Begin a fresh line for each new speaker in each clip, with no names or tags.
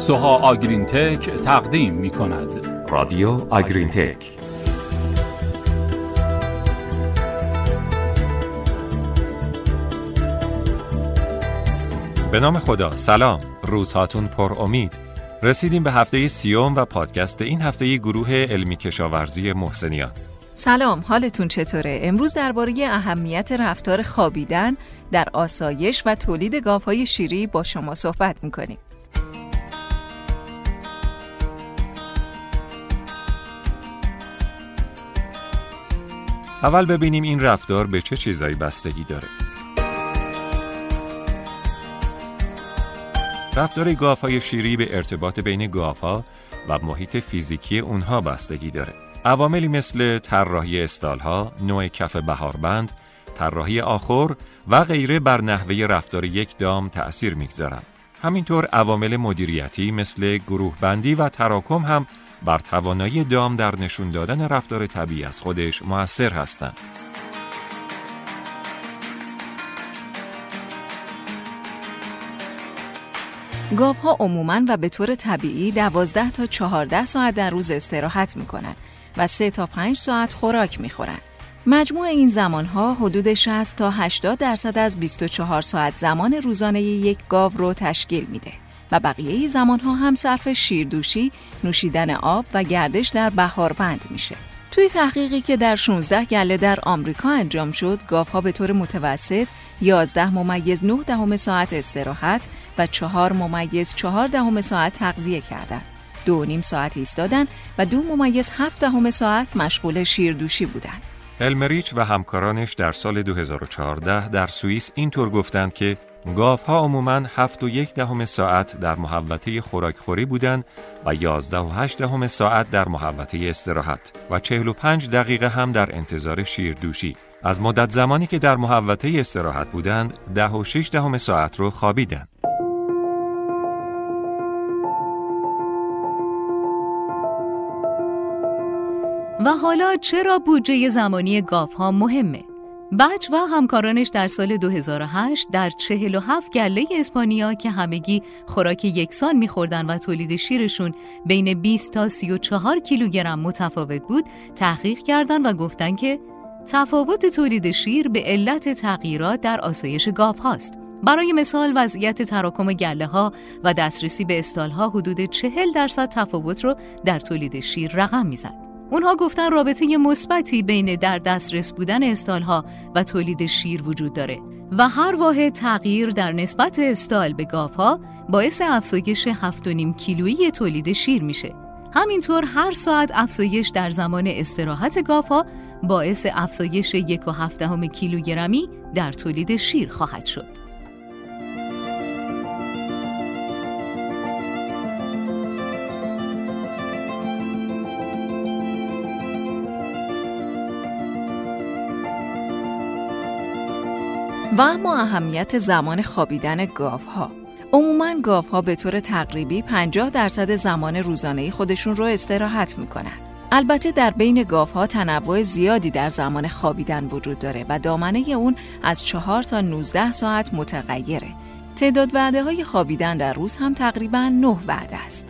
سوها آگرین تک تقدیم می کند
رادیو آگرین تک به نام خدا. سلام. روزهاتون پر امید. رسیدیم به هفته سیوم و پادکست این هفته گروه علمی کشاورزی محسنیان.
سلام. حالتون چطوره؟ امروز درباره اهمیت رفتار خوابیدن در آسایش و تولید گاوهای شیری با شما صحبت می‌کنیم.
اول ببینیم این رفتار به چه چیزایی بستگی داره. رفتار گاوهای شیری به ارتباط بین گاوها و محیط فیزیکی اونها بستگی داره. عواملی مثل طراحی استالها، نوع کف بهاربند، طراحی آخر و غیره بر نحوه رفتار یک دام تأثیر می‌گذارند. همینطور عوامل مدیریتی مثل گروه بندی و تراکم هم بر توانایی دام در نشون دادن رفتار طبیعی از خودش موثر هستند.
گاوها عموماً و به طور طبیعی 12 تا 14 ساعت در روز استراحت می‌کنن و 3 تا 5 ساعت خوراک می‌خورن. مجموع این زمانها حدود 60 تا 80 درصد از 24 ساعت زمان روزانه یک گاو رو تشکیل میده و بقیه زمانها هم صرف شیردوشی، نوشیدن آب و گردش در بهاربند میشه. توی تحقیقی که در 16 گله در آمریکا انجام شد، گاوها به طور متوسط 11 ممیز 9 دهم ساعت استراحت و 4 ممیز 4 دهم ساعت تغذیه کردند. دو نیم ساعت ایستادن و دو ممیز هفت دهم ساعت مشغول شیردوشی بودند.
المریچ و همکارانش در سال 2014 در سوئیس اینطور گفتند که گاوها عموماً هفت و یک دهم ساعت در محوطه خوراکخوری بودند و یازده و هشت دهم ساعت در محوطه استراحت و چهل و پنج دقیقه هم در انتظار شیردوشی. از مدت زمانی که در محوطه استراحت بودند ده و شش دهم ساعت رو خوابیدند.
و حالا چرا بودجه زمانی گاف ها مهمه؟ بچ و همکارانش در سال 2008 در 47 گله اسپانیا که همگی خوراک یکسان میخوردن و تولید شیرشون بین 20 تا 34 کیلوگرم متفاوت بود تحقیق کردند و گفتن که تفاوت تولید شیر به علت تغییرات در آسایش گاف هاست. برای مثال وضعیت تراکم گله ها و دسترسی به استال ها حدود 40 درصد تفاوت رو در تولید شیر رقم می‌زد. اونها گفتن رابطه مثبتی بین در دسترس بودن استالها و تولید شیر وجود داره و هر واحد تغییر در نسبت استال به گاوها باعث افزایش 7.5 کیلویی تولید شیر میشه. همینطور هر ساعت افزایش در زمان استراحت گاوها باعث افزایش 1.7 کیلوگرمی در تولید شیر خواهد شد.
و اما اهمیت زمان خوابیدن ها عموما ها به طور تقریبی 50 درصد زمان روزانه خودشون رو استراحت می‌کنن. البته در بین ها تنوع زیادی در زمان خوابیدن وجود داره و دامنه اون از 4 تا 19 ساعت متغیره. تعداد وعده های خوابیدن در روز هم تقریبا 9 وعده است.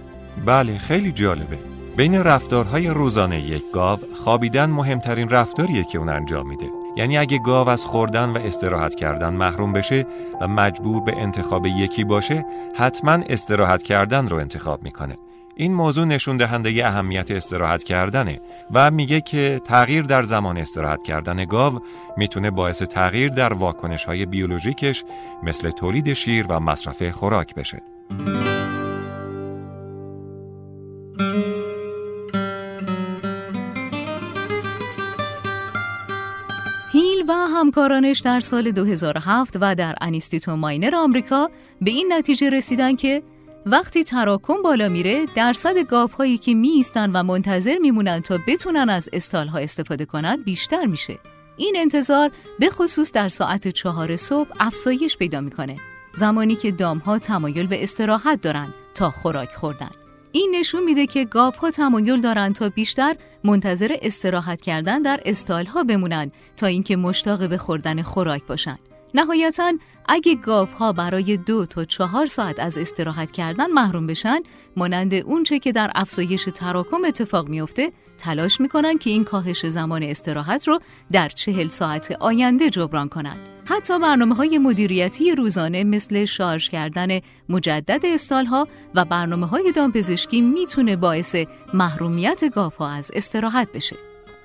بله خیلی جالبه. بین رفتارهای روزانه یک گاو خوابیدن مهمترین رفتاریه که اون انجام میده. یعنی اگه گاو از خوردن و استراحت کردن محروم بشه و مجبور به انتخاب یکی باشه حتما استراحت کردن رو انتخاب می‌کنه این موضوع نشون دهنده اهمیت استراحت کردنه و میگه که تغییر در زمان استراحت کردن گاو می‌تونه باعث تغییر در واکنش های بیولوژیکش مثل تولید شیر و مصرف خوراک بشه.
همکارانش در سال 2007 و در انیستیتو ماینر آمریکا به این نتیجه رسیدن که وقتی تراکم بالا میره درصد هایی که میستن و منتظر میمونن تا بتونن از استالها استفاده کنن بیشتر میشه. این انتظار به خصوص در ساعت چهار صبح افزایش پیدا می‌کنه. زمانی که دامها تمایل به استراحت دارن تا خوراک خوردن. این نشون میده که گاوها تمایل دارند تا بیشتر منتظر استراحت کردن در استالها بمونن تا اینکه مشتاق به خوردن خوراک باشن. نهایتا اگه گاف ها برای دو تا چهار ساعت از استراحت کردن محروم بشن مانند اونچه که در افزایش تراکم اتفاق میفته تلاش می‌کنن که این کاهش زمان استراحت رو در چهل ساعت آینده جبران کنند. حتی برنامه های مدیریتی روزانه مثل شارژ کردن مجدد استال ها و برنامه های دامپزشکی می‌تونه باعث محرومیت گاف ها از استراحت بشه.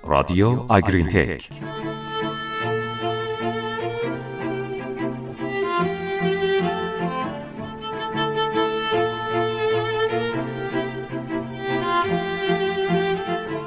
رادیو آگرین تک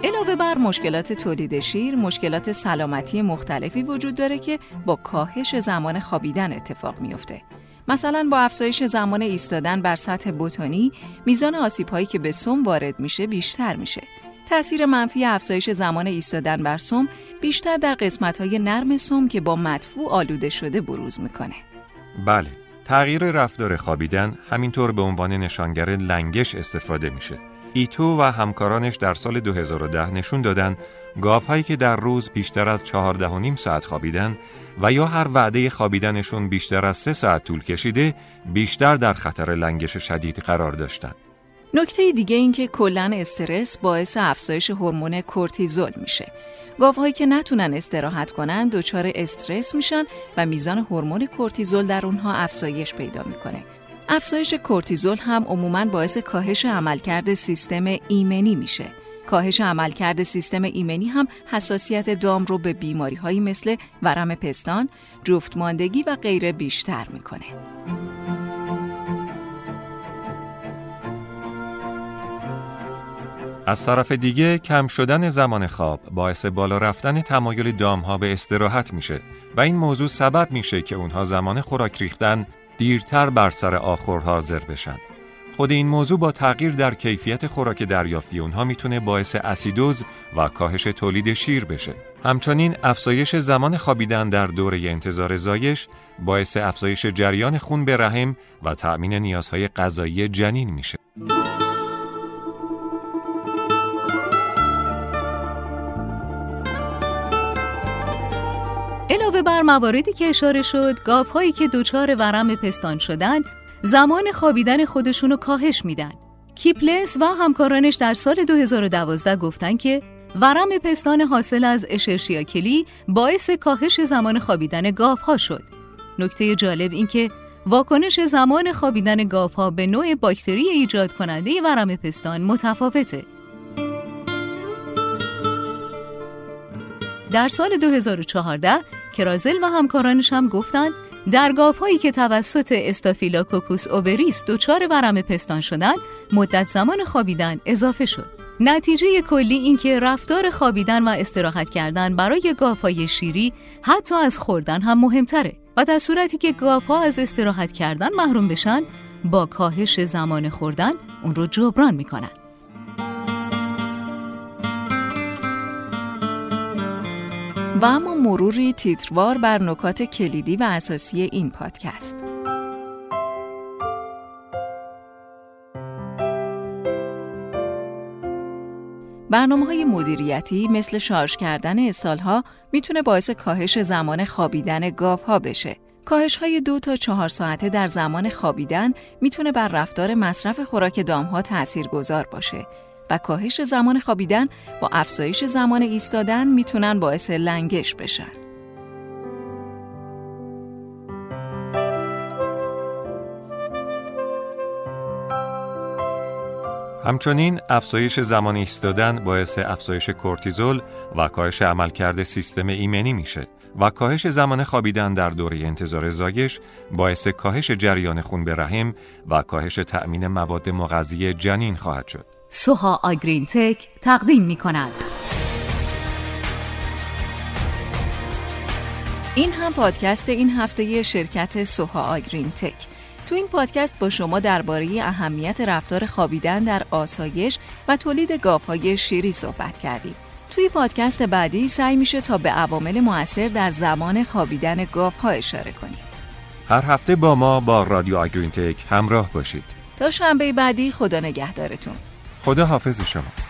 علاوه بر مشکلات تولید شیر، مشکلات سلامتی مختلفی وجود داره که با کاهش زمان خوابیدن اتفاق میافته. مثلا با افزایش زمان ایستادن بر سطح بوتونی، میزان آسیب هایی که به سم وارد میشه بیشتر میشه. تأثیر منفی افزایش زمان ایستادن بر سم بیشتر در قسمت های نرم سم که با مدفوع آلوده شده بروز می‌کنه.
بله، تغییر رفتار خوابیدن همینطور به عنوان نشانگر لنگش استفاده میشه. ایتو و همکارانش در سال 2010 نشون دادن گاوهایی که در روز بیشتر از 14 ساعت خوابیدن و یا هر وعده خوابیدنشون بیشتر از 3 ساعت طول کشیده بیشتر در خطر لنگش شدید قرار داشتند.
نکته دیگه این که کلا استرس باعث افزایش هورمون کورتیزول میشه. گاوهایی که نتونن استراحت کنن دچار استرس میشن و میزان هورمون کورتیزول در اونها افزایش پیدا می‌کنه. افزایش کورتیزول هم عموماً باعث کاهش عملکرد سیستم ایمنی میشه. کاهش عملکرد سیستم ایمنی هم حساسیت دام رو به بیماری هایی مثل ورم پستان، جفتماندگی و غیره بیشتر می‌کنه.
از طرف دیگه کم شدن زمان خواب باعث بالا رفتن تمایل دامها به استراحت میشه و این موضوع سبب میشه که اونها زمان خوراک ریختن دیرتر بر سر آخور حاضر بشن. خود این موضوع با تغییر در کیفیت خوراک دریافتی اونها می‌تونه باعث اسیدوز و کاهش تولید شیر بشه. همچنین افزایش زمان خوابیدن در دوره انتظار زایش باعث افزایش جریان خون به رحم و تأمین نیازهای غذایی جنین میشه.
علاوه بر مواردی که اشاره شد، گاوهایی که دچار ورم پستان شدن، زمان خوابیدن خودشونو کاهش میدن. کیپلس و همکارانش در سال 2012 گفتن که ورم پستان حاصل از اشرشیا کلی باعث کاهش زمان خوابیدن گاوها شد. نکته جالب این که واکنش زمان خوابیدن گاوها به نوع باکتری ایجاد کننده ورم پستان متفاوته. در سال 2014 کرازل و همکارانش هم گفتند در هایی که توسط استافیلاکوکوس اوبریس دچار ورم پستان شدن مدت زمان خوابیدن اضافه شد. نتیجه کلی این که رفتار خوابیدن و استراحت کردن برای های شیری حتی از خوردن هم مهمتره و در صورتی که ها از استراحت کردن محروم بشن با کاهش زمان خوردن اون رو جبران می‌کنن.
و اما مروری تیتروار بر نکات کلیدی و اساسی این پادکست. برنامه های مدیریتی مثل شارژ کردن استالها می‌تونه باعث کاهش زمان خوابیدن گاف ها بشه. کاهش های دو تا چهار ساعته در زمان خوابیدن می‌تونه بر رفتار مصرف خوراک دام ها تأثیر گذار باشه و کاهش زمان خوابیدن با افزایش زمان ایستادن می‌تونن باعث لنگش بشن.
همچنین افزایش زمان ایستادن باعث افزایش کورتیزول و کاهش عملکرد سیستم ایمنی میشه و کاهش زمان خوابیدن در دوره انتظار زایش باعث کاهش جریان خون به رحم و کاهش تأمین مواد مغذی جنین خواهد شد.
سوها آگرین تک تقدیم می کند.
این هم پادکست این هفته شرکت سوها آگرین تک. تو این پادکست با شما درباره اهمیت رفتار خوابیدن در آسایش و تولید گاوهای شیری صحبت کردیم. توی پادکست بعدی سعی میشه تا به عوامل موثر در زمان خوابیدن گاوها اشاره کنیم.
هر هفته با ما با رادیو آگرین تک همراه باشید.
تا شنبه بعدی خدا نگهدارتون.
خدا حافظ شما.